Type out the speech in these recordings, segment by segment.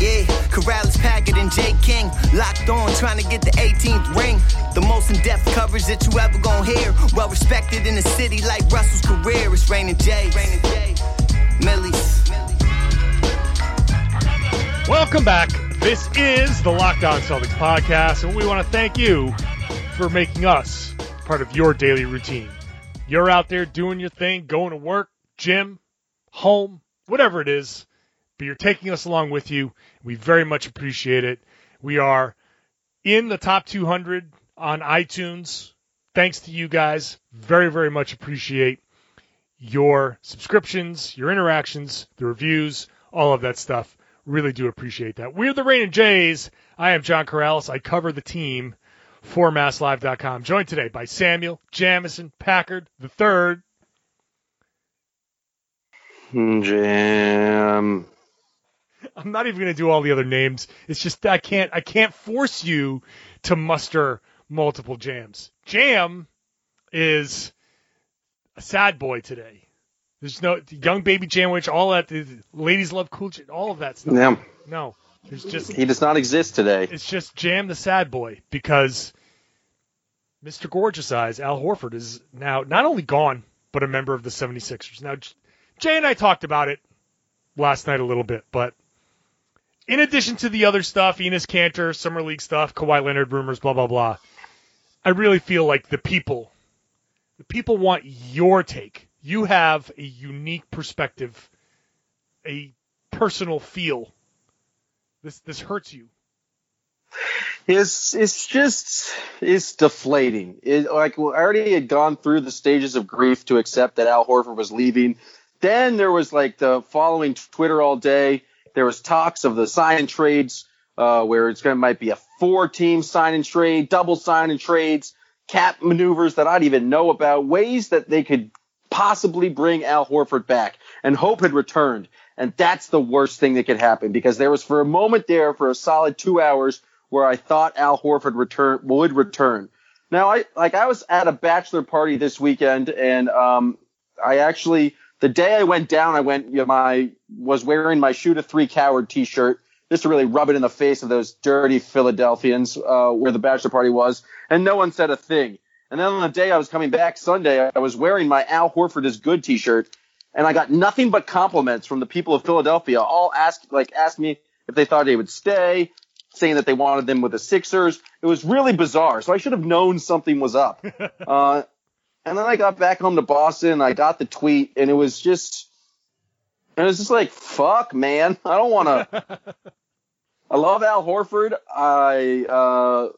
Yeah, Karalis, Packard, and Jay King locked on, trying to get the 18th ring. The most in-depth coverage that you ever gonna hear. Well respected in the city like Russell's career. It's Rain and Jay. Millie's. Welcome back. This is the Locked On Celtics podcast, and we want to thank you for making us part of your daily routine. You're out there doing your thing, going to work, gym, home, whatever it is, but you're taking us along with you. We very much appreciate it. We are in the top 200 on iTunes. Thanks to you guys. Very, very much appreciate your subscriptions, your interactions, the reviews, all of that stuff. Really do appreciate that. We're the Rain and Jays. I am John Karalis. I cover the team for MassLive.com. Joined today by Samuel Jamison Packard the third. Jam. I'm not even going to do all the other names. It's just I can't I can't force you to muster multiple jams. Jam is a sad boy today. There's no young baby sandwich, all that. the Ladies love cool, all of that stuff. Yeah. No, there's just He does not exist today. it's just Jam the sad boy because Mr. Gorgeous Eyes Al Horford is now not only gone but a member of the 76ers. Now Jay and I talked about it last night a little bit, but in addition to the other stuff, Enes Kanter, Summer League stuff, Kawhi Leonard rumors, blah blah blah, I really feel like the people, the people want your take. You have a unique perspective, a personal feel. This this hurts you. It's it's just it's deflating. It, like I already had gone through the stages of grief to accept that Al Horford was leaving. Then there was like the following Twitter all day. There was talks of the sign and trades, uh, where it's going to might be a four team sign and trade, double sign and trades, cap maneuvers that I didn't even know about, ways that they could possibly bring Al Horford back. And hope had returned. And that's the worst thing that could happen because there was for a moment there for a solid two hours where I thought Al Horford return would return. Now I like I was at a bachelor party this weekend and um I actually the day I went down I went you know, my was wearing my shoot a three coward t-shirt just to really rub it in the face of those dirty Philadelphians uh, where the bachelor party was and no one said a thing. And then on the day I was coming back Sunday I was wearing my Al Horford is good t-shirt and I got nothing but compliments from the people of Philadelphia all asked like asked me if they thought they would stay saying that they wanted them with the Sixers. It was really bizarre. So I should have known something was up. uh, and then I got back home to Boston. I got the tweet, and it was just, and it was just like, fuck, man. I don't want to. I love Al Horford. I uh,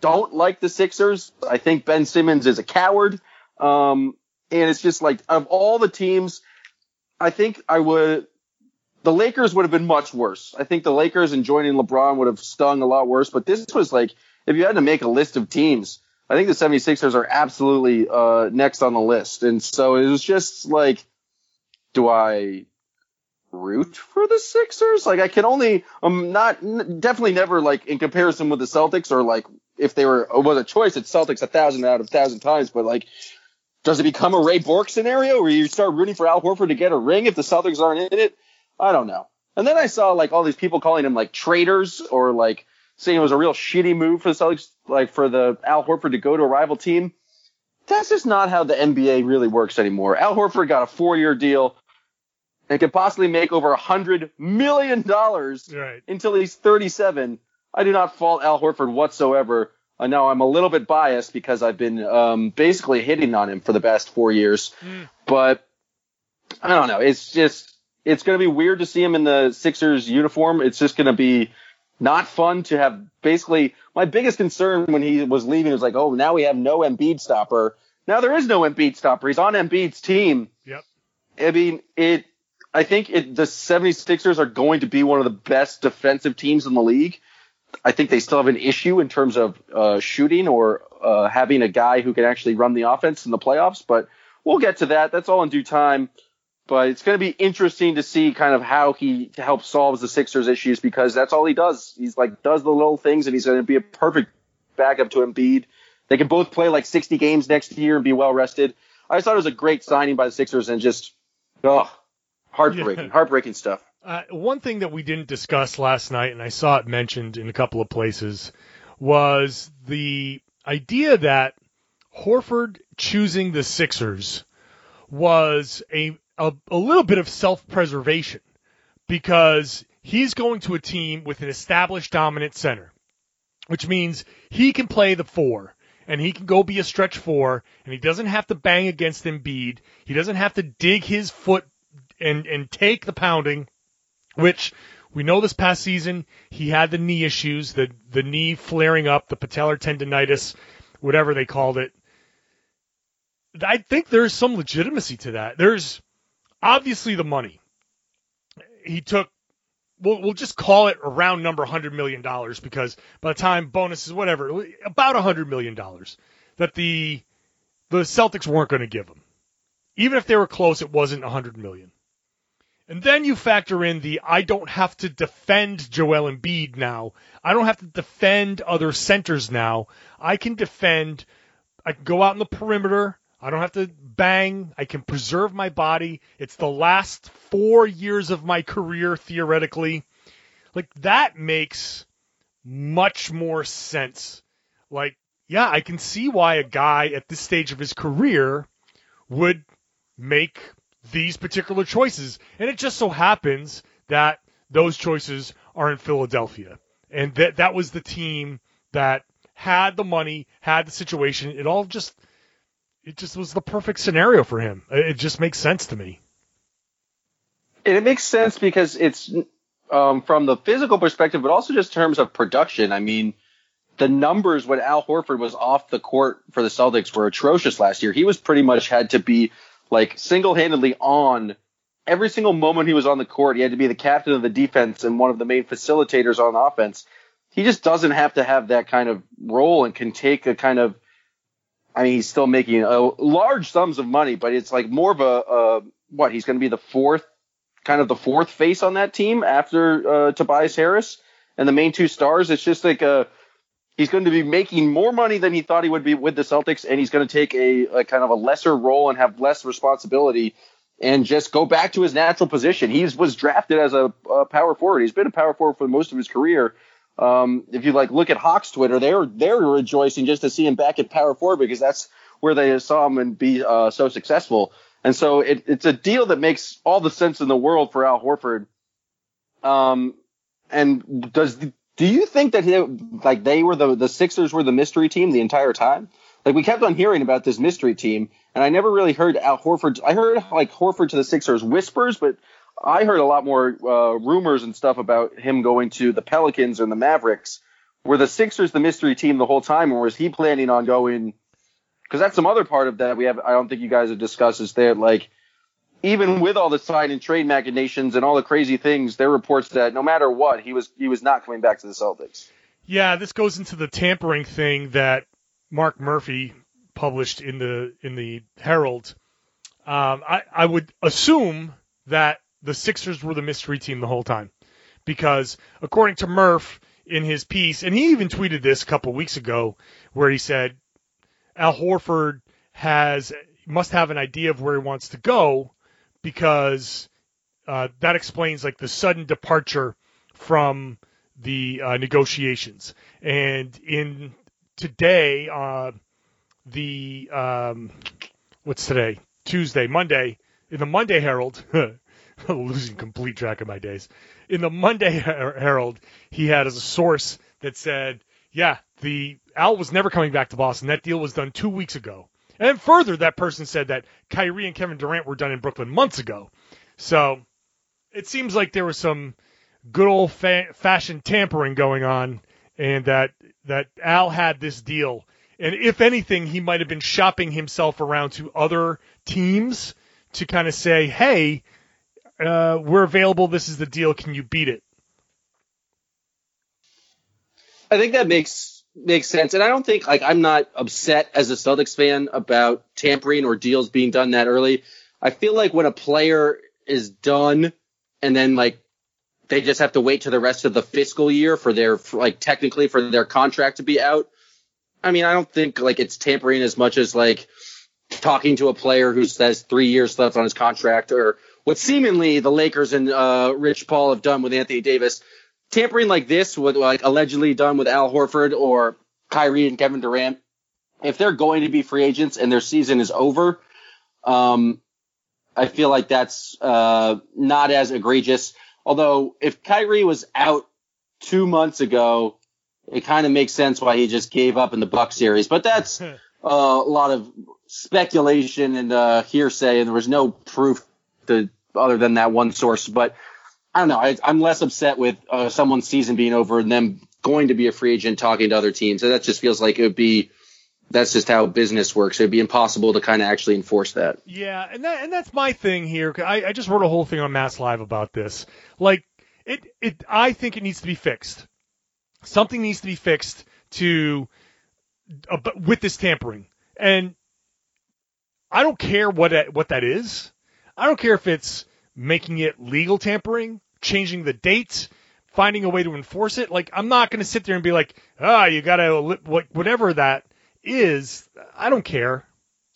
don't like the Sixers. I think Ben Simmons is a coward. Um, and it's just like, of all the teams, I think I would the Lakers would have been much worse. I think the Lakers and joining LeBron would have stung a lot worse. But this was like, if you had to make a list of teams, I think the 76ers are absolutely uh, next on the list. And so it was just like, do I root for the Sixers? Like, I can only, I'm not, n- definitely never like in comparison with the Celtics or like if they were, was a choice, it's Celtics a thousand out of a thousand times. But like, does it become a Ray Bourque scenario where you start rooting for Al Horford to get a ring if the Celtics aren't in it? I don't know. And then I saw like all these people calling him like traitors or like saying it was a real shitty move for the Celtics, like for the Al Horford to go to a rival team. That's just not how the NBA really works anymore. Al Horford got a four year deal and could possibly make over a hundred million dollars Right. until he's 37. I do not fault Al Horford whatsoever. I know I'm a little bit biased because I've been um, basically hitting on him for the past four years, but I don't know. It's just it's going to be weird to see him in the Sixers uniform. It's just going to be not fun to have basically my biggest concern when he was leaving was like, oh, now we have no Embiid stopper. Now there is no Embiid stopper. He's on Embiid's team. Yep. I mean, it, I think it, the 76ers are going to be one of the best defensive teams in the league. I think they still have an issue in terms of uh, shooting or uh, having a guy who can actually run the offense in the playoffs, but we'll get to that. That's all in due time. But it's going to be interesting to see kind of how he helps solves the Sixers issues because that's all he does. He's like does the little things and he's going to be a perfect backup to Embiid. They can both play like 60 games next year and be well rested. I just thought it was a great signing by the Sixers and just, oh, heartbreaking, yeah. heartbreaking stuff. Uh, one thing that we didn't discuss last night, and I saw it mentioned in a couple of places, was the idea that Horford choosing the Sixers was a, a, a little bit of self preservation because he's going to a team with an established dominant center, which means he can play the four and he can go be a stretch four and he doesn't have to bang against Embiid. He doesn't have to dig his foot and, and take the pounding, which we know this past season he had the knee issues, the, the knee flaring up, the patellar tendonitis, whatever they called it. I think there's some legitimacy to that. There's obviously the money. He took, we'll, we'll just call it around number $100 million because by the time bonuses, whatever, about $100 million that the, the Celtics weren't going to give him. Even if they were close, it wasn't 100 million. And then you factor in the I don't have to defend Joel Embiid now. I don't have to defend other centers now. I can defend. I can go out in the perimeter. I don't have to bang. I can preserve my body. It's the last four years of my career, theoretically. Like, that makes much more sense. Like, yeah, I can see why a guy at this stage of his career would make these particular choices. And it just so happens that those choices are in Philadelphia. And that that was the team that had the money, had the situation. It all just it just was the perfect scenario for him. It just makes sense to me. And it makes sense because it's um, from the physical perspective, but also just terms of production. I mean, the numbers when Al Horford was off the court for the Celtics were atrocious last year. He was pretty much had to be like single handedly on every single moment he was on the court. He had to be the captain of the defense and one of the main facilitators on offense. He just doesn't have to have that kind of role and can take a kind of I mean, he's still making a large sums of money, but it's like more of a, a what? He's going to be the fourth, kind of the fourth face on that team after uh, Tobias Harris and the main two stars. It's just like a he's going to be making more money than he thought he would be with the Celtics, and he's going to take a, a kind of a lesser role and have less responsibility and just go back to his natural position. He was drafted as a, a power forward. He's been a power forward for most of his career. Um, if you like look at Hawks Twitter, they're they're rejoicing just to see him back at power Four because that's where they saw him and be uh, so successful. And so it, it's a deal that makes all the sense in the world for Al Horford. Um, and does do you think that he, like they were the the Sixers were the mystery team the entire time? Like we kept on hearing about this mystery team, and I never really heard Al Horford. I heard like Horford to the Sixers whispers, but I heard a lot more uh, rumors and stuff about him going to the Pelicans and the Mavericks. Were the Sixers the mystery team the whole time, or was he planning on going? Because that's some other part of that we have. I don't think you guys have discussed is there like even with all the sign and trade machinations and all the crazy things, there are reports that no matter what, he was he was not coming back to the Celtics. Yeah, this goes into the tampering thing that Mark Murphy published in the in the Herald. Um, I, I would assume that the Sixers were the mystery team the whole time. Because according to Murph in his piece, and he even tweeted this a couple weeks ago, where he said Al Horford has must have an idea of where he wants to go because uh, that explains like the sudden departure from the uh, negotiations. And in today, uh, the um, what's today? Tuesday, Monday. In the Monday Herald, losing complete track of my days. In the Monday Herald, he had as a source that said, yeah, the Al was never coming back to Boston. That deal was done two weeks ago. And further, that person said that Kyrie and Kevin Durant were done in Brooklyn months ago. So it seems like there was some good old fa- fashioned tampering going on, and that that Al had this deal. And if anything, he might have been shopping himself around to other teams to kind of say, "Hey, uh, we're available. This is the deal. Can you beat it?" I think that makes makes sense, and I don't think like I'm not upset as a Celtics fan about tampering or deals being done that early. I feel like when a player is done and then like they just have to wait to the rest of the fiscal year for their for, like technically for their contract to be out. I mean, I don't think like it's tampering as much as like talking to a player who says three years left on his contract or what seemingly the Lakers and uh, Rich Paul have done with Anthony Davis. Tampering like this, with like allegedly done with Al Horford or Kyrie and Kevin Durant, if they're going to be free agents and their season is over, um, I feel like that's uh, not as egregious. Although if Kyrie was out two months ago, it kind of makes sense why he just gave up in the Buck series. But that's uh, a lot of speculation and uh, hearsay, and there was no proof to, other than that one source. But I don't know. I, am less upset with uh, someone's season being over and them going to be a free agent talking to other teams. And that just feels like it would be that's just how business works. It'd be impossible to kind of actually enforce that. Yeah, and that and that's my thing here. I, I just wrote a whole thing on Mass Live about this. Like it, it. I think it needs to be fixed. Something needs to be fixed to uh, with this tampering, and I don't care what it, what that is. I don't care if it's making it legal tampering, changing the dates, finding a way to enforce it. Like I'm not going to sit there and be like, ah, oh, you got to whatever that is, I don't care.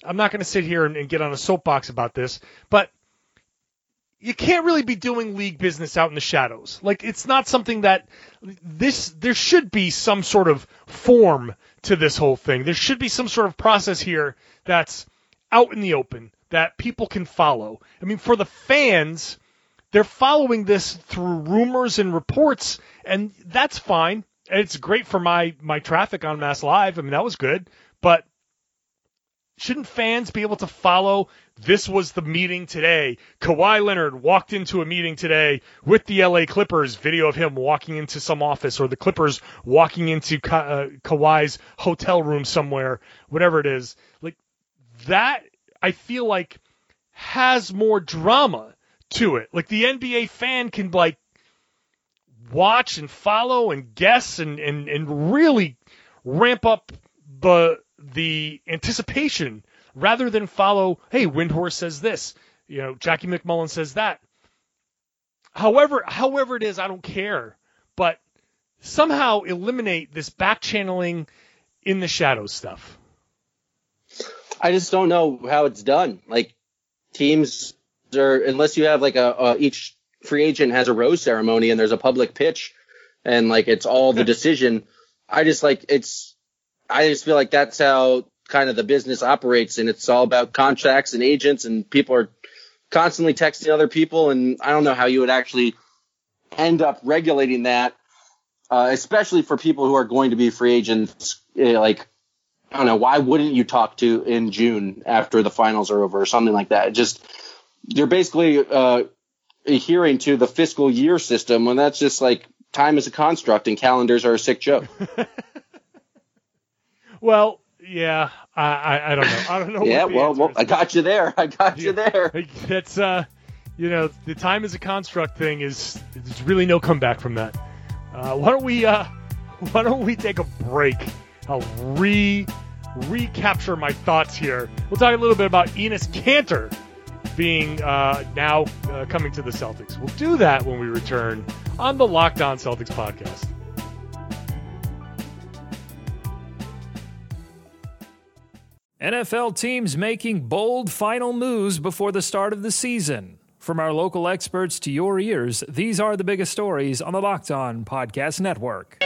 I'm not going to sit here and, and get on a soapbox about this, but you can't really be doing league business out in the shadows. Like it's not something that this there should be some sort of form to this whole thing. There should be some sort of process here that's out in the open that people can follow. I mean, for the fans, they're following this through rumors and reports, and that's fine. It's great for my my traffic on Mass Live. I mean, that was good, but shouldn't fans be able to follow? This was the meeting today. Kawhi Leonard walked into a meeting today with the LA Clippers. Video of him walking into some office, or the Clippers walking into Ka- uh, Kawhi's hotel room somewhere, whatever it is. Like that, I feel like has more drama to it. Like the NBA fan can like watch and follow and guess and, and, and really ramp up the the anticipation rather than follow, hey, Windhorst says this, you know, Jackie MacMullan says that. However, however it is, I don't care. But somehow eliminate this back channeling in the shadows stuff. I just don't know how it's done. Like teams are, unless you have like a, a each free agent has a rose ceremony and there's a public pitch and like it's all the decision. I just like it's I just feel like that's how kind of the business operates and it's all about contracts and agents and people are constantly texting other people and I don't know how you would actually end up regulating that uh, especially for people who are going to be free agents eh, like I don't know why wouldn't you talk to in June after the finals are over or something like that just you're basically uh, adhering to the fiscal year system when that's just like time is a construct and calendars are a sick joke. well, yeah, I, I, I don't know. I don't know. yeah, well, well, I got you there. I got you there. That's uh, you know, the time is a construct thing is there's really no comeback from that. Uh, why don't we uh, why don't we take a break? I'll re recapture my thoughts here. We'll talk a little bit about Enes Kanter being uh, now uh, coming to the Celtics. We'll do that when we return on the Locked On Celtics podcast. NFL teams making bold final moves before the start of the season. From our local experts to your ears, these are the biggest stories on the Locked On Podcast Network.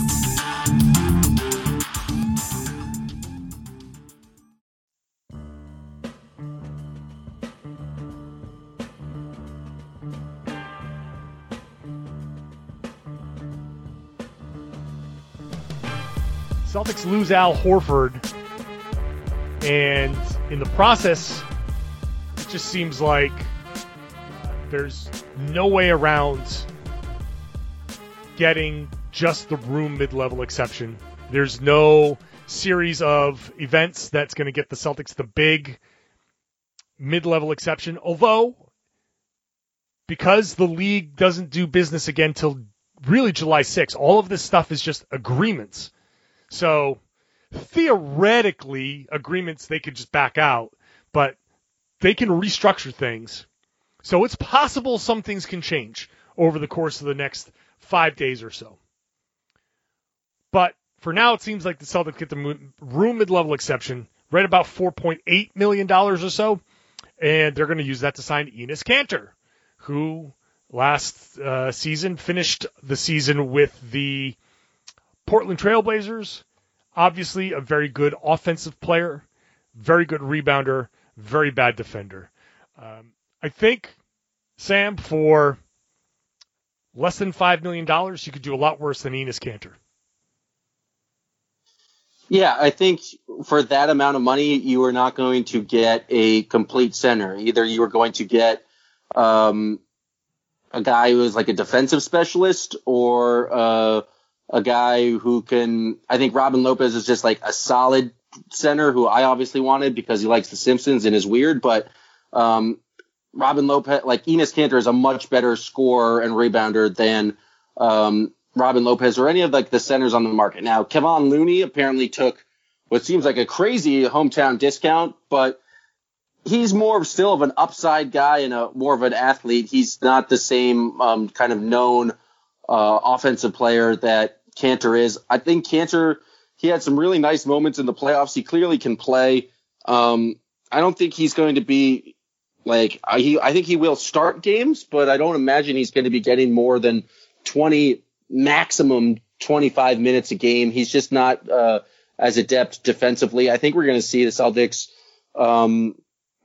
Celtics lose Al Horford, and in the process, it just seems like uh, there's no way around getting just the room mid level exception. There's no series of events that's going to get the Celtics the big mid level exception. Although, because the league doesn't do business again till really July 6th, all of this stuff is just agreements. So theoretically, agreements they could just back out, but they can restructure things. So it's possible some things can change over the course of the next five days or so. But for now, it seems like the Celtics get the room mid-level exception, right about $4.8 million or so, and they're going to use that to sign Enes Kanter, who last uh, season finished the season with the Portland Trailblazers, obviously a very good offensive player, very good rebounder, very bad defender. Um, I think, Sam, for less than $5 million, you could do a lot worse than Enes Kanter. Yeah, I think for that amount of money, you are not going to get a complete center. Either you are going to get um, a guy who is like a defensive specialist or uh, a guy who can. I think Robin Lopez is just like a solid center who I obviously wanted because he likes The Simpsons and is weird, but um, Robin Lopez, like Enes Kanter, is a much better scorer and rebounder than um, Robin Lopez or any of like the centers on the market. Now, Kevon Looney apparently took what seems like a crazy hometown discount, but he's more of still of an upside guy and a more of an athlete. He's not the same um, kind of known uh, offensive player that Kanter is. I think Kanter he had some really nice moments in the playoffs. He clearly can play. Um, I don't think he's going to be like I, he. I think he will start games, but I don't imagine he's going to be getting more than 20 maximum 25 minutes a game. He's just not uh, as adept defensively. I think we're going to see the Celtics um,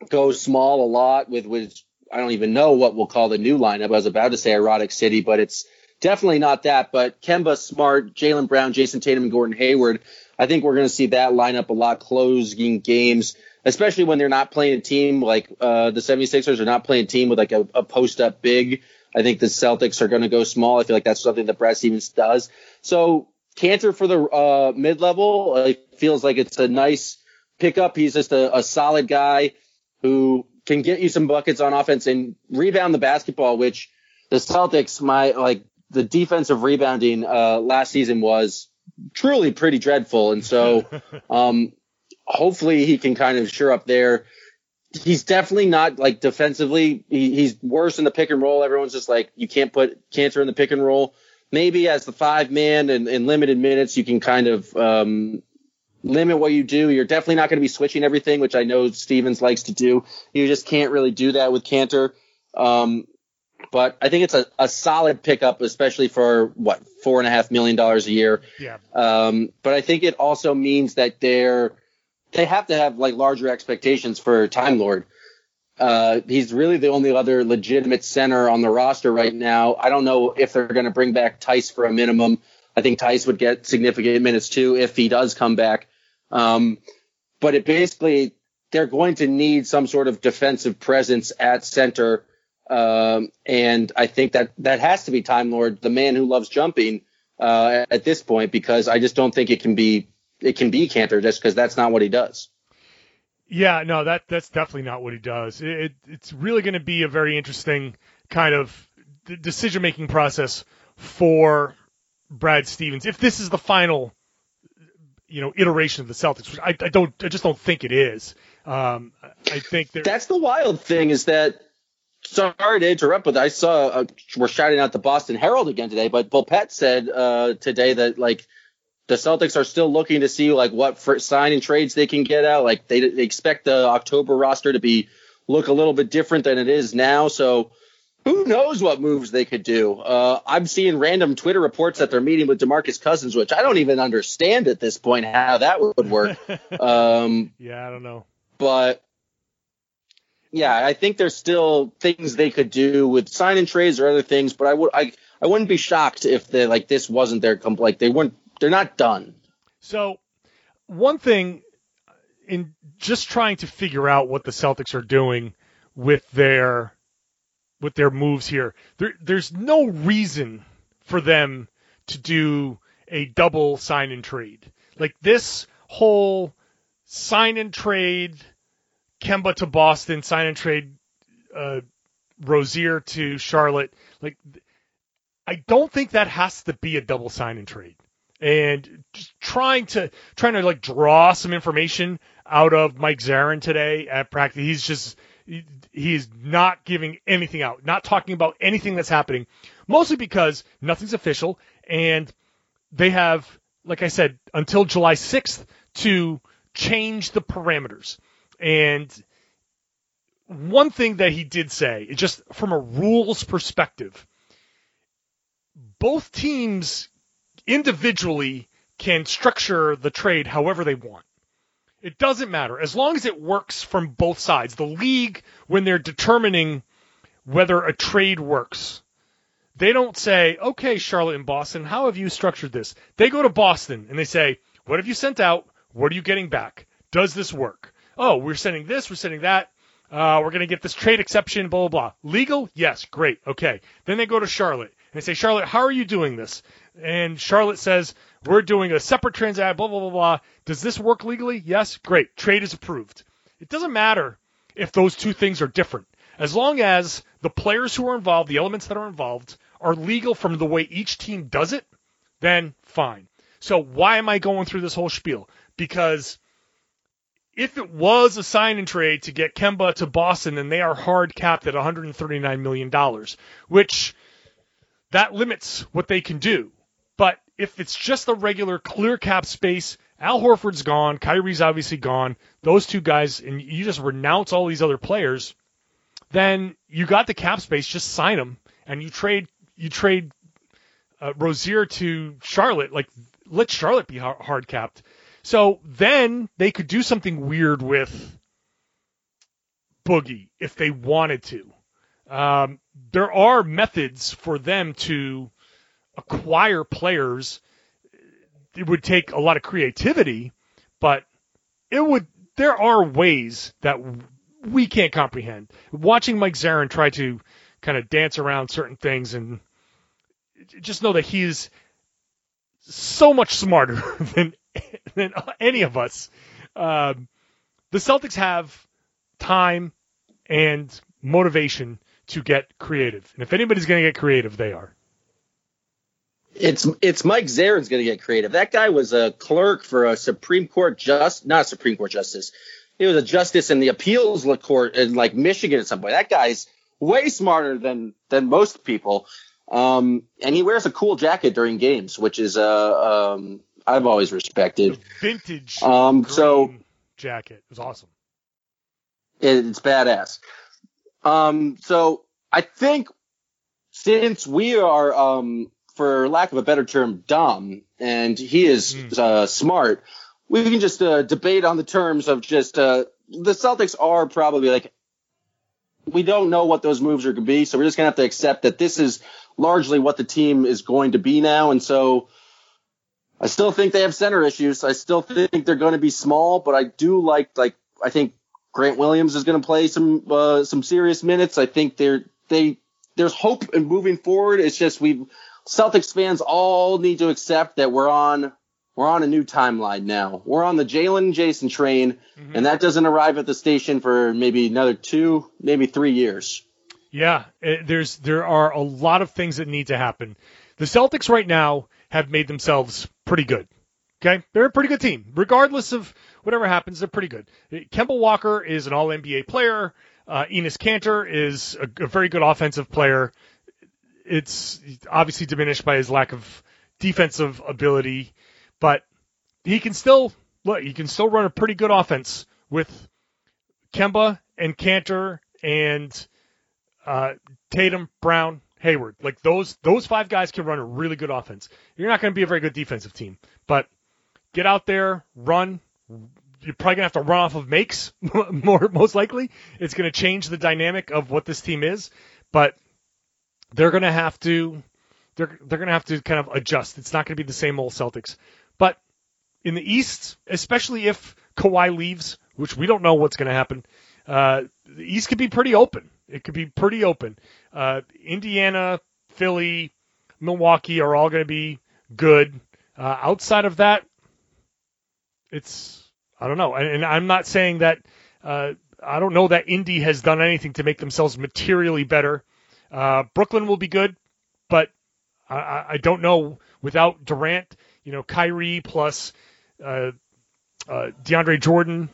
go small a lot with which I don't even know what we'll call the new lineup. I was about to say Erotic City, but it's definitely not that. But Kemba Smart, Jaylen Brown, Jayson Tatum, and Gordon Hayward. I think we're going to see that lineup a lot closing games, especially when they're not playing a team like uh, the 76ers are not playing a team with like a, a post up big. I think the Celtics are going to go small. I feel like that's something that Brad Stevens does. So Kanter for the uh, mid level it feels like it's a nice pickup. He's just a, a solid guy who can get you some buckets on offense and rebound the basketball, which the Celtics, my like the defensive rebounding uh, last season was truly pretty dreadful, and so um, hopefully he can kind of sure up there he's definitely not like defensively. He, he's worse in the pick and roll. Everyone's just like, you can't put Kanter in the pick and roll. Maybe as the five man and in limited minutes, you can kind of um, limit what you do. You're definitely not going to be switching everything, which I know Stevens likes to do. You just can't really do that with Kanter. Um, but I think it's a, a solid pickup, especially for what four and a half million dollars a year. Yeah. Um, but I think it also means that they're they have to have like larger expectations for Time Lord. Uh, he's really the only other legitimate center on the roster right now. I don't know if they're going to bring back Theis for a minimum. I think Theis would get significant minutes too if he does come back. Um, but it basically they're going to need some sort of defensive presence at center. Um, and I think that that has to be Time Lord, the man who loves jumping uh, at this point, because I just don't think it can be it can be Kanter just because that's not what he does. Yeah, no, that that's definitely not what he does. It, it it's really going to be a very interesting kind of decision making process for Brad Stevens if this is the final, you know, iteration of the Celtics. Which I, I don't, I just don't think it is. Um, I think that's the wild thing is that. Sorry to interrupt, but I saw uh, we're shouting out the Boston Herald again today. But Bulpett said uh, today that like the Celtics are still looking to see like what for signing trades they can get out. Like they, they expect the October roster to be look a little bit different than it is now. So who knows what moves they could do? Uh, I'm seeing random Twitter reports that they're meeting with Demarcus Cousins, which I don't even understand at this point how that would work. um, yeah, I don't know. But yeah, I think there's still things they could do with sign and trades or other things. But I would I I wouldn't be shocked if they like this wasn't their comp like they weren't they're not done. So, one thing in just trying to figure out what the Celtics are doing with their with their moves here, there, there's no reason for them to do a double sign and trade. Like this whole sign and trade Kemba to Boston, sign and trade uh, Rozier to Charlotte. Like I don't think that has to be a double sign and trade and just trying to trying to like draw some information out of Mike Zarren today at practice. He's just he's not giving anything out, not talking about anything that's happening, mostly because nothing's official and they have, like I said, until July 6th to change the parameters. And one thing that he did say, just from a rules perspective, both teams individually can structure the trade however they want. It doesn't matter as long as it works from both sides. The league, when they're determining whether a trade works, they don't say, okay, Charlotte and Boston, how have you structured this? They go to Boston and they say, what have you sent out? What are you getting back? Does this work? Oh, we're sending this, we're sending that. Uh, we're going to get this trade exception, blah, blah, blah. Legal? Yes, great. Okay. Then they go to Charlotte and they say, Charlotte, how are you doing this? and Charlotte says, we're doing a separate transaction, blah, blah, blah, blah. Does this work legally? Yes. Great. Trade is approved. It doesn't matter if those two things are different. As long as the players who are involved, the elements that are involved, are legal from the way each team does it, then fine. So why am I going through this whole spiel? Because if it was a sign and trade to get Kemba to Boston, then they are hard capped at $139 million, which that limits what they can do. But if it's just the regular clear cap space, Al Horford's gone, Kyrie's obviously gone, those two guys, and you just renounce all these other players, then you got the cap space, just sign them, and you trade you trade uh, Rozier to Charlotte, like let Charlotte be hard capped. So then they could do something weird with Boogie if they wanted to. Um, there are methods for them to acquire players. It would take a lot of creativity, but it would. There are ways that we can't comprehend. Watching Mike Zarren try to kind of dance around certain things and just know that he's so much smarter than than any of us. Um, the Celtics have time and motivation to get creative. And if anybody's going to get creative, they are. It's it's Mike Zarren's going to get creative. That guy was a clerk for a Supreme Court just not a Supreme Court justice. He was a justice in the appeals court in like Michigan at some point. That guy's way smarter than than most people. Um, and he wears a cool jacket during games, which is uh um I've always respected. The vintage um so jacket. It was awesome. It, it's badass. Um, so I think since we are, um, for lack of a better term, dumb, and he is mm. uh, smart, we can just uh, debate on the terms of just uh, the Celtics are probably like we don't know what those moves are going to be, so we're just going to have to accept that this is largely what the team is going to be now. And so I still think they have center issues. I still think they're going to be small, but I do like like I think Grant Williams is going to play some uh, some serious minutes. I think they're they there's hope in moving forward. It's just we Celtics fans all need to accept that we're on we're on a new timeline now. We're on the Jaylen Jayson train, mm-hmm. and that doesn't arrive at the station for maybe another two, maybe three years. Yeah, it, there's there are a lot of things that need to happen. The Celtics right now have made themselves pretty good. Okay, they're a pretty good team, regardless of whatever happens. They're pretty good. Kemba Walker is an All NBA player. Uh, Enes Kanter is a, a very good offensive player. It's obviously diminished by his lack of defensive ability, but he can still look. He can still run a pretty good offense with Kemba and Kanter and uh, Tatum, Brown, Hayward. Like those those five guys can run a really good offense. You're not going to be a very good defensive team, but get out there, run. You're probably gonna have to run off of makes more most likely. It's gonna change the dynamic of what this team is, but they're gonna have to they're they're gonna have to kind of adjust. It's not gonna be the same old Celtics. But in the East, especially if Kawhi leaves, which we don't know what's gonna happen, uh, the East could be pretty open. It could be pretty open. Uh, Indiana, Philly, Milwaukee are all going to be good. Uh, outside of that, it's I don't know, and, and I'm not saying that. Uh, I don't know that Indy has done anything to make themselves materially better. Uh, Brooklyn will be good, but I, I, don't know without Durant, you know, Kyrie plus uh, uh, DeAndre Jordan.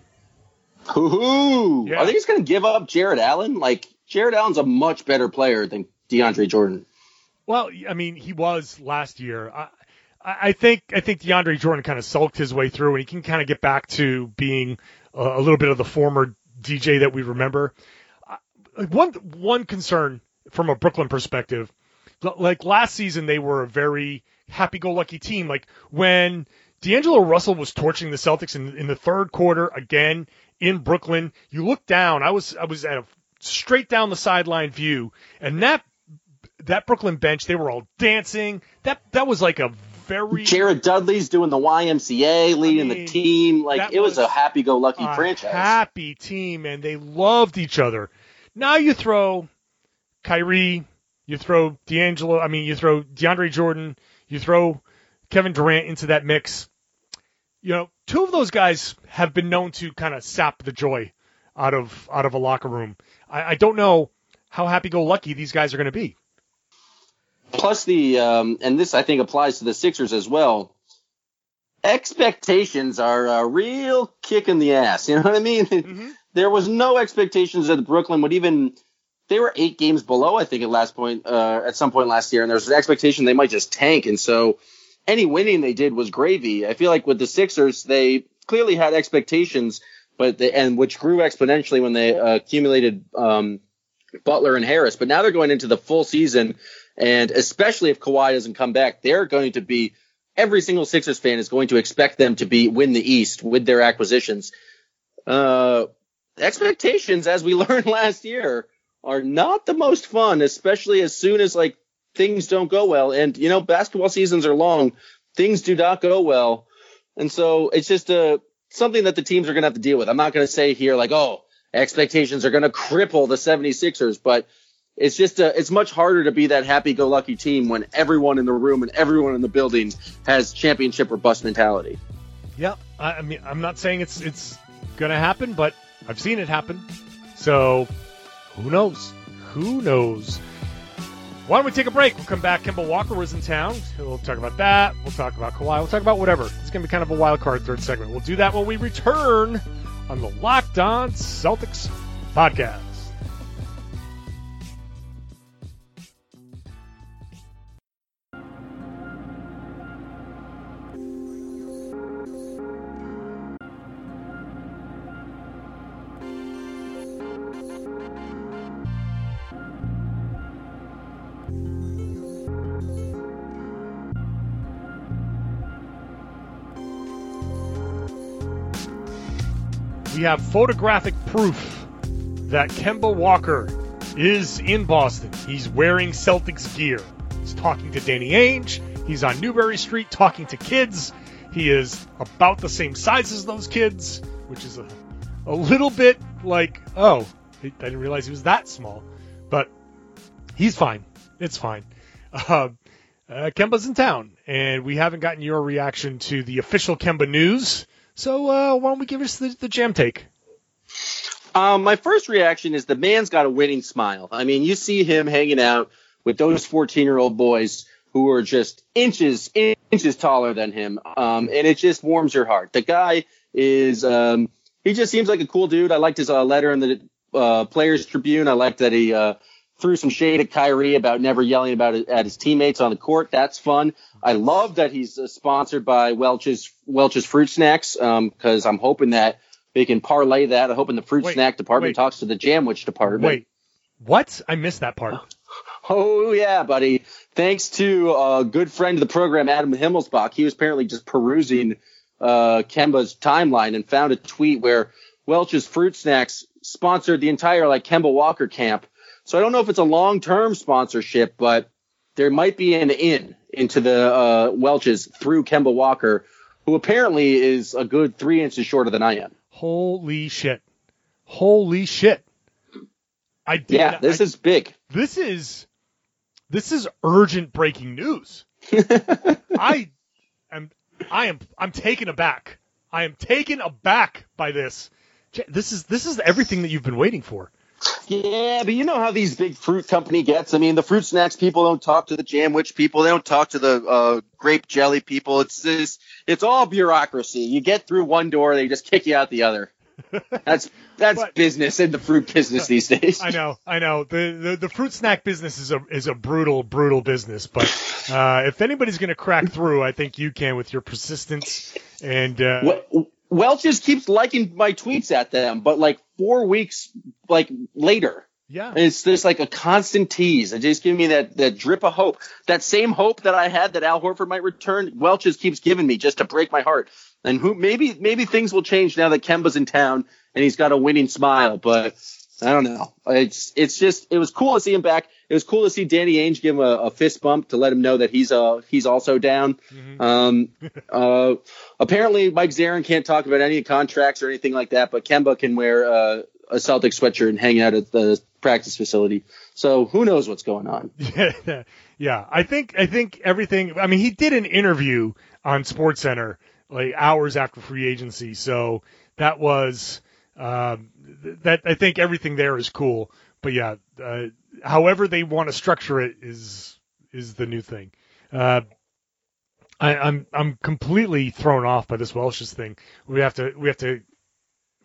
Hoo-hoo. Yeah. Are they just going to give up Jarrett Allen? Like Jarrett Allen's a much better player than DeAndre Jordan. Well, I mean, he was last year. I, I think I think DeAndre Jordan kind of sulked his way through, and he can kind of get back to being a, a little bit of the former DJ that we remember. One one concern from a Brooklyn perspective, like last season, they were a very happy-go-lucky team. Like when D'Angelo Russell was torching the Celtics in, in the third quarter again in Brooklyn, you look down. I was I was at a straight down the sideline view, and that that Brooklyn bench, they were all dancing. That that was like a very Jared Dudley's doing the YMCA, leading I mean, the team. Like it was, was a happy-go-lucky franchise. Happy team, and they loved each other. Now you throw Kyrie, you throw D'Angelo. I mean, you throw DeAndre Jordan, you throw Kevin Durant into that mix. You know, two of those guys have been known to kind of sap the joy out of out of a locker room. I, I don't know how happy-go-lucky these guys are going to be. Plus the um, and this I think applies to the Sixers as well. Expectations are a real kick in the ass. You know what I mean? Mm-hmm. there was no expectations that Brooklyn would even. They were eight games below, I think, at last point, uh, at some point last year, and there was an expectation they might just tank. And so, any winning they did was gravy. I feel like with the Sixers, they clearly had expectations but they, and which grew exponentially when they uh, accumulated um, Butler and Harris. But now they're going into the full season, and especially if Kawhi doesn't come back, they're going to be every single Sixers fan is going to expect them to be win the East with their acquisitions. Uh, expectations, as we learned last year, are not the most fun, especially as soon as like things don't go well. And you know, basketball seasons are long; things do not go well, and so it's just a something that the teams are going to have to deal with. I'm not going to say here like, oh, expectations are going to cripple the 76ers, but it's just a, it's much harder to be that happy-go-lucky team when everyone in the room and everyone in the building has championship or bust mentality. Yep. I mean, I'm not saying it's it's going to happen, but I've seen it happen. So who knows? Who knows? Why don't we take a break? We'll come back. Kemba Walker was in town. We'll talk about that. We'll talk about Kawhi. We'll talk about whatever. It's going to be kind of a wild card third segment. We'll do that when we return on the Locked On Celtics podcast. We have photographic proof that Kemba Walker is in Boston. He's wearing Celtics gear. He's talking to Danny Ainge. He's on Newbury Street talking to kids. He is about the same size as those kids, which is a, a little bit like, oh, I didn't realize he was that small. But he's fine. It's fine. Uh, uh, Kemba's in town, and we haven't gotten your reaction to the official Kemba news. So uh, why don't we give us the, the jam take? Um, my first reaction is the man's got a winning smile. I mean, you see him hanging out with those 14 year old boys who are just inches inches taller than him, um, and it just warms your heart. The guy is um, he just seems like a cool dude. I liked his uh, letter in the uh, Players Tribune. I liked that he uh, threw some shade at Kyrie about never yelling about it at his teammates on the court. That's fun. I love that he's uh, sponsored by Welch's Welch's Fruit Snacks because I'm hoping that they can parlay that. I'm hoping the fruit Wait, snack department wait. talks to the Jamwich department. Wait, what? I missed that part. Oh yeah, buddy. Thanks to a good friend of the program, Adam Himmelsbach. He was apparently just perusing uh, Kemba's timeline and found a tweet where Welch's Fruit Snacks sponsored the entire like Kemba Walker camp. So I don't know if it's a long term sponsorship, but there might be an in into the uh, Welch's through Kemba Walker, who apparently is a good three inches shorter than I am. Holy shit! Holy shit! I did. Yeah, this I- is big. this is this is urgent breaking news. I am I am I'm taken aback. I am taken aback by this. This is this is everything that you've been waiting for. Yeah, but you know how these big fruit company gets. I mean, the fruit snacks people don't talk to the Jamwich people. They don't talk to the uh, grape jelly people. It's this. It's all bureaucracy. You get through one door, they just kick you out the other. That's that's But- business in the fruit business these days. I know, I know. The, the the fruit snack business is a is a brutal, brutal business. But uh, if anybody's going to crack through, I think you can with your persistence and uh, Wel- Welch just keeps liking my tweets at them, but like four weeks like later. yeah, And it's just like a constant tease. It just gives me that, that drip of hope. That same hope that I had that Al Horford might return, Welch just keeps giving me just to break my heart. And who maybe maybe things will change now that Kemba's in town and he's got a winning smile. But I don't know. It's it's just it was cool to see him back. It was cool to see Danny Ainge give him a, a fist bump to let him know that he's uh he's also down. Um, uh, apparently Mike Zarren can't talk about any contracts or anything like that, but Kemba can wear uh, a Celtic sweatshirt and hang out at the practice facility. So who knows what's going on? yeah, yeah. I think I think everything. I mean, he did an interview on Sports Center like hours after free agency, so that was um, that. I think everything there is cool. But yeah, uh, however they want to structure it is is the new thing. Uh, I, I'm I'm completely thrown off by this Welch's thing. We have to we have to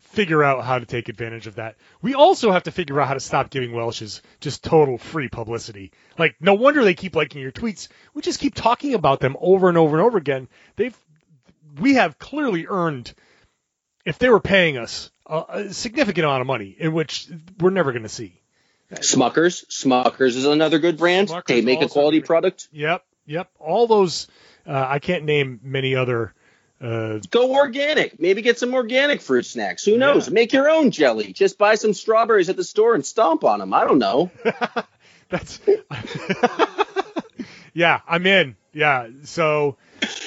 figure out how to take advantage of that. We also have to figure out how to stop giving Welch's just total free publicity. Like, no wonder they keep liking your tweets. We just keep talking about them over and over and over again. They've, we have clearly earned, if they were paying us a, a significant amount of money, in which we're never going to see. Smuckers. Smuckers is another good brand. Smucker's they make a quality product. Yep, yep. All those, uh, I can't name many other. Uh, Go organic. Maybe get some organic fruit snacks. Who knows? Yeah. Make your own jelly. Just buy some strawberries at the store and stomp on them. I don't know. That's yeah, I'm in. Yeah, so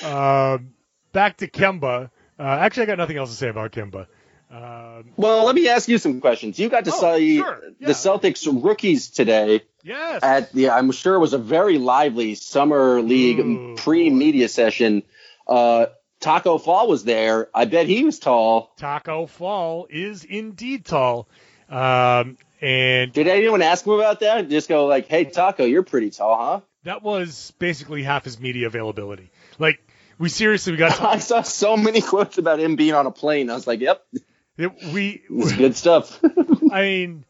um back to Kemba. Uh, actually, I got nothing else to say about Kemba. Um, Well, let me ask you some questions. You got to Oh, see sure. Yeah. the Celtics rookies today yes, at the. I'm sure it was a very lively summer league Ooh, pre-media session. Uh, Taco Fall was there. I bet he was tall. Taco Fall is indeed tall. Um, and Did anyone ask him about that? Just go like, "Hey, Taco, you're pretty tall, huh?" that was basically half his media availability. Like, we seriously, we got I saw so many quotes about him being on a plane. I was like, "Yep, it, we, it's good stuff." I mean,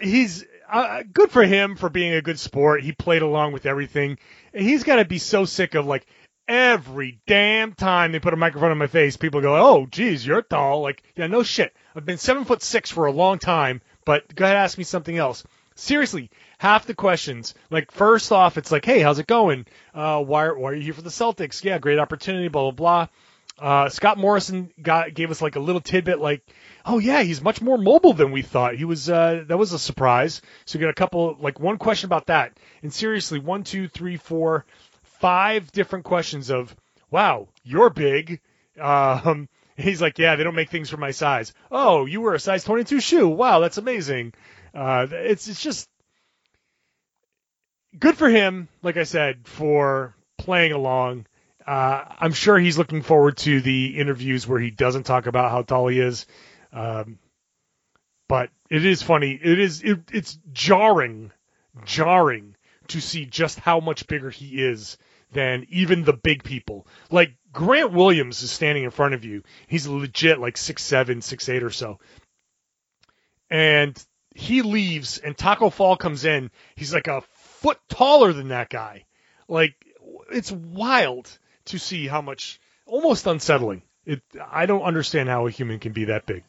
he's uh, good for him for being a good sport. He played along with everything. He's got to be so sick of like every damn time they put a microphone in my face, people go, "Oh, geez, you're tall." Like, yeah, no shit. I've been seven foot six for a long time, but go ahead, ask me something else. Seriously, half the questions, like first off, it's like, "Hey, how's it going? Uh, why, are- why are you here for the Celtics? Yeah, great opportunity, blah blah blah." Uh, Scott Morrison got gave us like a little tidbit, like, oh yeah, he's much more mobile than we thought. He was uh, that was a surprise. So we got a couple, like one question about that, and seriously, one, two, three, four, five different questions of, wow, you're big. Um, he's like, yeah, they don't make things for my size. Oh, you were a size 22 shoe. Wow, that's amazing. Uh, it's it's just good for him. Like I said, for playing along. Uh, I'm sure he's looking forward to the interviews where he doesn't talk about how tall he is. Um, but it is funny. It is it, it's jarring, jarring to see just how much bigger he is than even the big people. Like Grant Williams is standing in front of you. He's legit like six seven, six eight or so. And he leaves and Taco Fall comes in. He's like a foot taller than that guy. Like it's wild to see how much almost unsettling. It I don't understand how a human can be that big.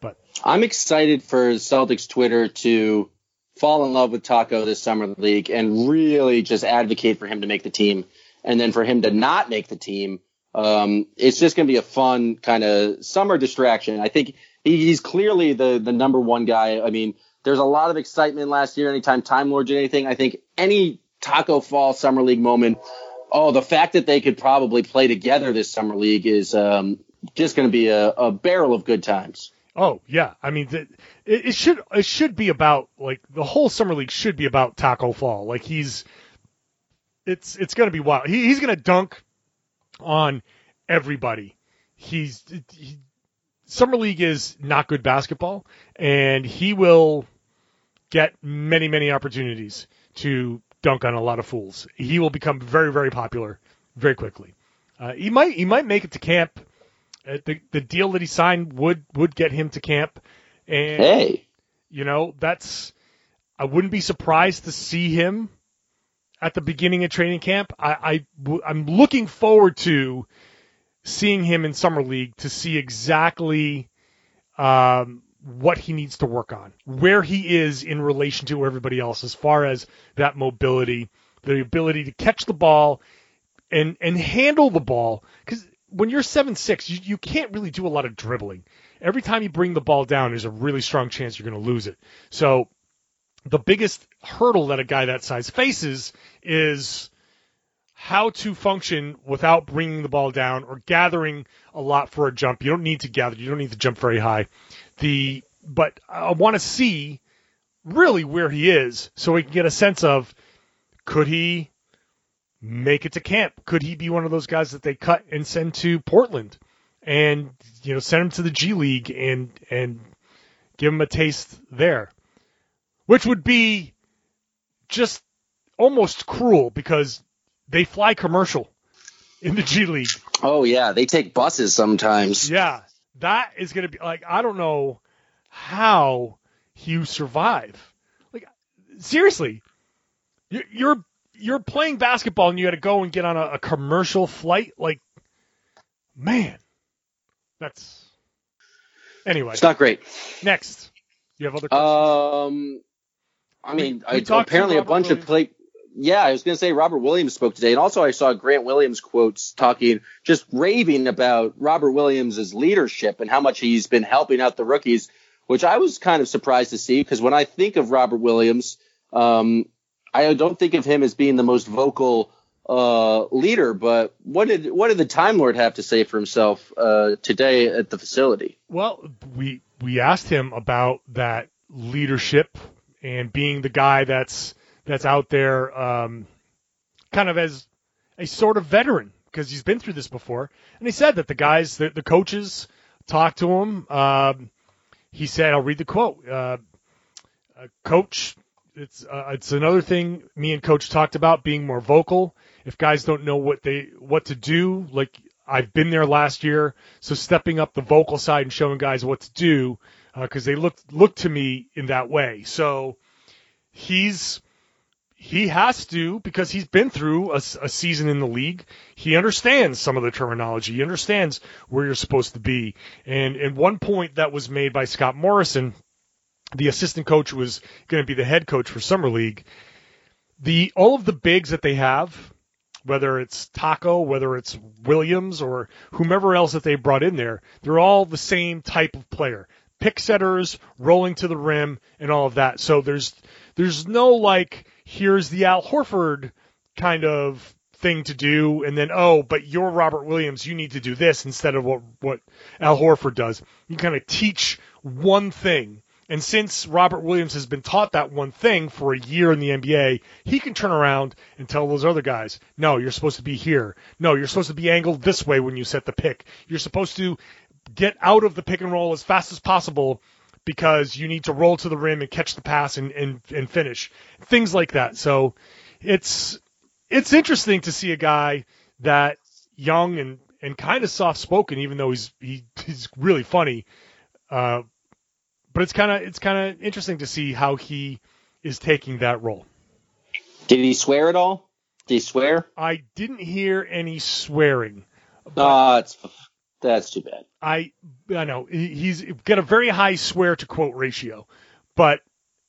But I'm excited for Celtics Twitter to fall in love with Taco this summer league and really just advocate for him to make the team, and then for him to not make the team. Um, it's just going to be a fun kind of summer distraction. I think he, he's clearly the the number one guy. I mean, there's a lot of excitement last year. Anytime Time Lord did anything, I think any Taco Fall Summer League moment. Oh, the fact that they could probably play together this summer league is um, just going to be a, a barrel of good times. Oh yeah, I mean it, it should it should be about like the whole summer league should be about Taco Fall. Like he's it's it's gonna be wild. He, he's gonna dunk on everybody. He's he, summer league is not good basketball, and he will get many many opportunities to dunk on a lot of fools. He will become very very popular very quickly. Uh, he might he might make it to camp uh, the the deal that he signed would would get him to camp, and Hey, you know that's I wouldn't be surprised to see him at the beginning of training camp. I, I I'm looking forward to seeing him in summer league to see exactly um, what he needs to work on, where he is in relation to everybody else as far as that mobility, the ability to catch the ball and and handle the ball because when you're seven six, you, you can't really do a lot of dribbling. Every time you bring the ball down, there's a really strong chance you're going to lose it. So the biggest hurdle that a guy that size faces is how to function without bringing the ball down or gathering a lot for a jump. You don't need to gather. You don't need to jump very high. The but I want to see really where he is so we can get a sense of could he make it to camp? Could he be one of those guys that they cut and send to Portland and you know send him to the G League and and give him a taste there? Which would be just almost cruel because they fly commercial in the G League. oh yeah, they take buses sometimes. Yeah, that is going to be like I don't know how you survive. Like seriously, you're you're, you're playing basketball and you got to go and get on a, a commercial flight. Like, man, that's anyway. It's not great. Next, you have other questions. Um, I mean, we I, apparently a bunch Williams. of play. Yeah, I was going to say Robert Williams spoke today, and also I saw Grant Williams quotes talking, just raving about Robert Williams' leadership and how much he's been helping out the rookies, which I was kind of surprised to see because when I think of Robert Williams, um, I don't think of him as being the most vocal uh, leader. But what did what did the Time Lord have to say for himself uh, today at the facility? Well, we we asked him about that leadership and being the guy that's that's out there, um, kind of as a sort of veteran because he's been through this before. And he said that the guys, the, the coaches, talked to him. Um, he said, "I'll read the quote." Uh, uh, coach, it's uh, it's another thing me and coach talked about being more vocal. If guys don't know what they what to do, like I've been there last year, so stepping up the vocal side and showing guys what to do because they look look to me in that way. So he's he has to because he's been through a, a season in the league. He understands some of the terminology. He understands where you're supposed to be. And and one point that was made by Scott Morrison, the assistant coach was going to be the head coach for summer league. The all of the bigs that they have whether it's Taco, whether it's Williams, or whomever else that they brought in there, they're all the same type of player. Pick setters, rolling to the rim, and all of that. So there's there's no like here's the Al Horford kind of thing to do, and then oh, but you're Robert Williams, you need to do this instead of what what Al Horford does. You kind of teach one thing. And since Robert Williams has been taught that one thing for a year in the NBA, he can turn around and tell those other guys, no, you're supposed to be here. No, you're supposed to be angled this way when you set the pick. You're supposed to get out of the pick and roll as fast as possible because you need to roll to the rim and catch the pass and, and, and finish. Things like that. So it's it's interesting to see a guy that young and, and kind of soft spoken, even though he's he, he's really funny. Uh, but it's kind of it's kind of interesting to see how he is taking that role. Did he swear at all? Did he swear? I didn't hear any swearing. Ah, uh, it's that's too bad. I I know. He's got a very high swear to quote ratio, but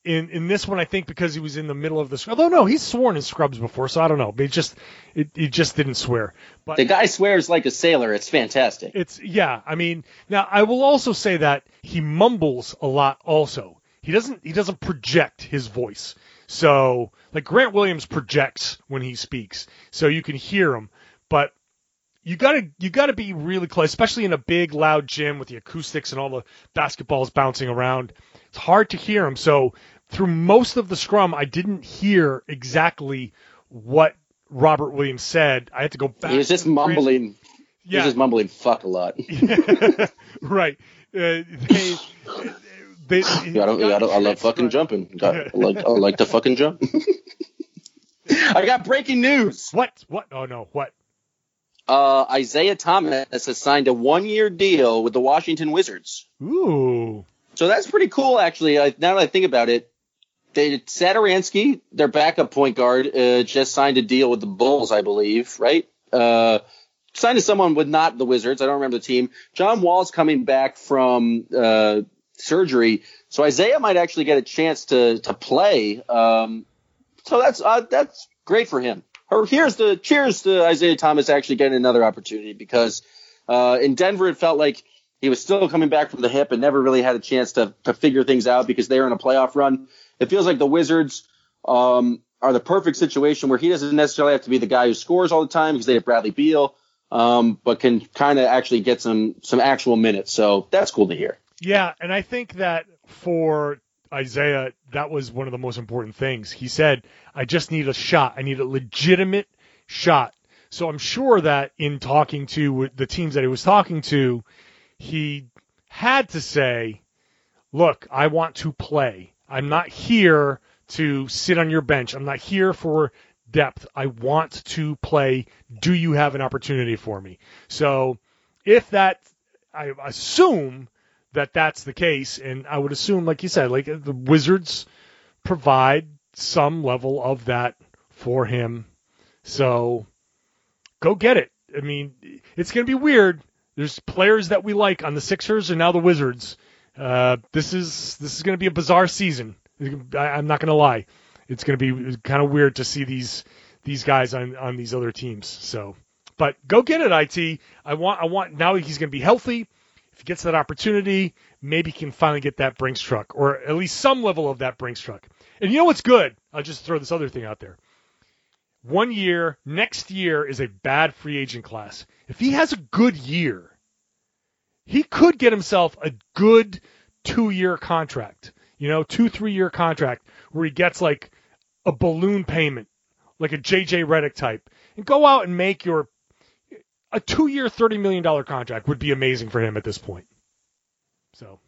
in in this one I think because he was in the middle of the although no he's sworn in scrubs before so I don't know. It just it, it just didn't swear. But the guy swears like a sailor. It's fantastic. It's yeah I mean now I will also say that he mumbles a lot also. He doesn't he doesn't project his voice. So like Grant Williams projects when he speaks. So you can hear him. But you gotta you gotta be really close, especially in a big loud gym with the acoustics and all the basketballs bouncing around. It's hard to hear him. So through most of the scrum, I didn't hear exactly what Robert Williams said. I had to go back. He was just mumbling. Yeah. He was just mumbling fuck a lot. right. Uh, they, they, I, don't, I, don't, I love fucking jumping. I like, I like to fucking jump. I got breaking news. What? What? Oh no! What? Uh, Isaiah Thomas has signed a one-year deal with the Washington Wizards. Ooh. So that's pretty cool, actually. I, now that I think about it, they Satoransky, their backup point guard, uh, just signed a deal with the Bulls, I believe, right? Uh, signed to someone with not the Wizards. I don't remember the team. John Wall's coming back from uh, surgery, so Isaiah might actually get a chance to to play. Um, so that's uh, that's great for him. Or here's the cheers to Isaiah Thomas actually getting another opportunity because uh, in Denver it felt like he was still coming back from the hip and never really had a chance to, to figure things out because they were in a playoff run. It feels like the Wizards um, are the perfect situation where he doesn't necessarily have to be the guy who scores all the time because they have Bradley Beal, um, but can kind of actually get some some actual minutes. So that's cool to hear. Yeah, and I think that for Isaiah, that was one of the most important things. He said, "I just need a shot. I need a legitimate shot." So I'm sure that in talking to the teams that he was talking to, he had to say, look, I want to play. I'm not here to sit on your bench. I'm not here for depth. I want to play. Do you have an opportunity for me? So if that, I assume that that's the case, and I would assume, like you said, like the Wizards provide some level of that for him. So go get it. I mean, it's going to be weird there's players that we like on the Sixers and now the Wizards. Uh, this is this is going to be a bizarre season. I, am not going to lie. It's going to be kind of weird to see these these guys on on these other teams. So, but go get it, it. I want I want now he's going to be healthy. If he gets that opportunity, maybe he can finally get that Brinks truck or at least some level of that Brinks truck. And you know what's good? I'll just throw this other thing out there. One year, next year is a bad free agent class. If he has a good year, he could get himself a good two year contract, you know, two, three year contract where he gets like a balloon payment, like a JJ Redick type, and go out and make your a two year, $30 million contract would be amazing for him at this point. So.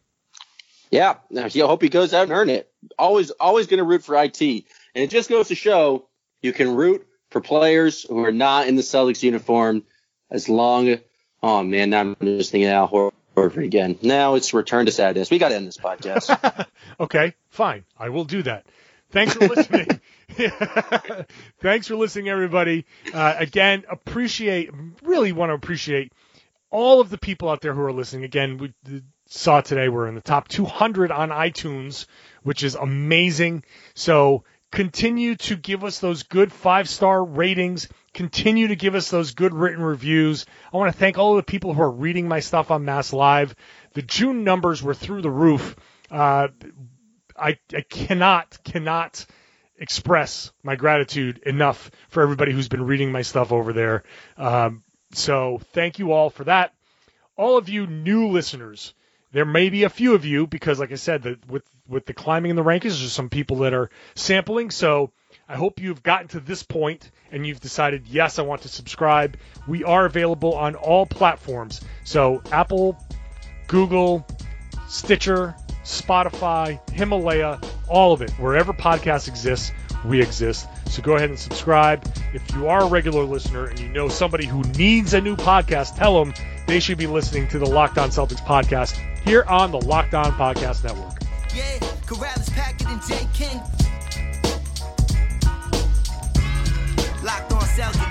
Yeah, I hope he goes out and earn it. Always, always going to root for it, and it just goes to show you can root for players who are not in the Celtics uniform as long. Oh man, now I'm just thinking Al Horford again. Now it's return to sadness. We got to end this podcast. okay, fine. I will do that. Thanks for listening. Thanks for listening, everybody. Uh, again, appreciate, really want to appreciate all of the people out there who are listening. Again, we saw today we're in the top 200 on iTunes, which is amazing. So Continue to give us those good five star ratings. Continue to give us those good written reviews. I want to thank all of the people who are reading my stuff on Mass Live. The June numbers were through the roof. Uh, I, I cannot, cannot express my gratitude enough for everybody who's been reading my stuff over there. Um, so thank you all for that. All of you new listeners, there may be a few of you because, like I said, with with the climbing in the rankings, there's some people that are sampling. So I hope you've gotten to this point and you've decided, yes, I want to subscribe. We are available on all platforms. So Apple, Google, Stitcher, Spotify, Himalaya, all of it. Wherever podcasts exist, we exist. So go ahead and subscribe. If you are a regular listener and you know somebody who needs a new podcast, tell them they should be listening to the Locked On Celtics podcast here on the Locked On Podcast Network. Yeah, Karalis, Packard, and J. King. Locked on Celtics.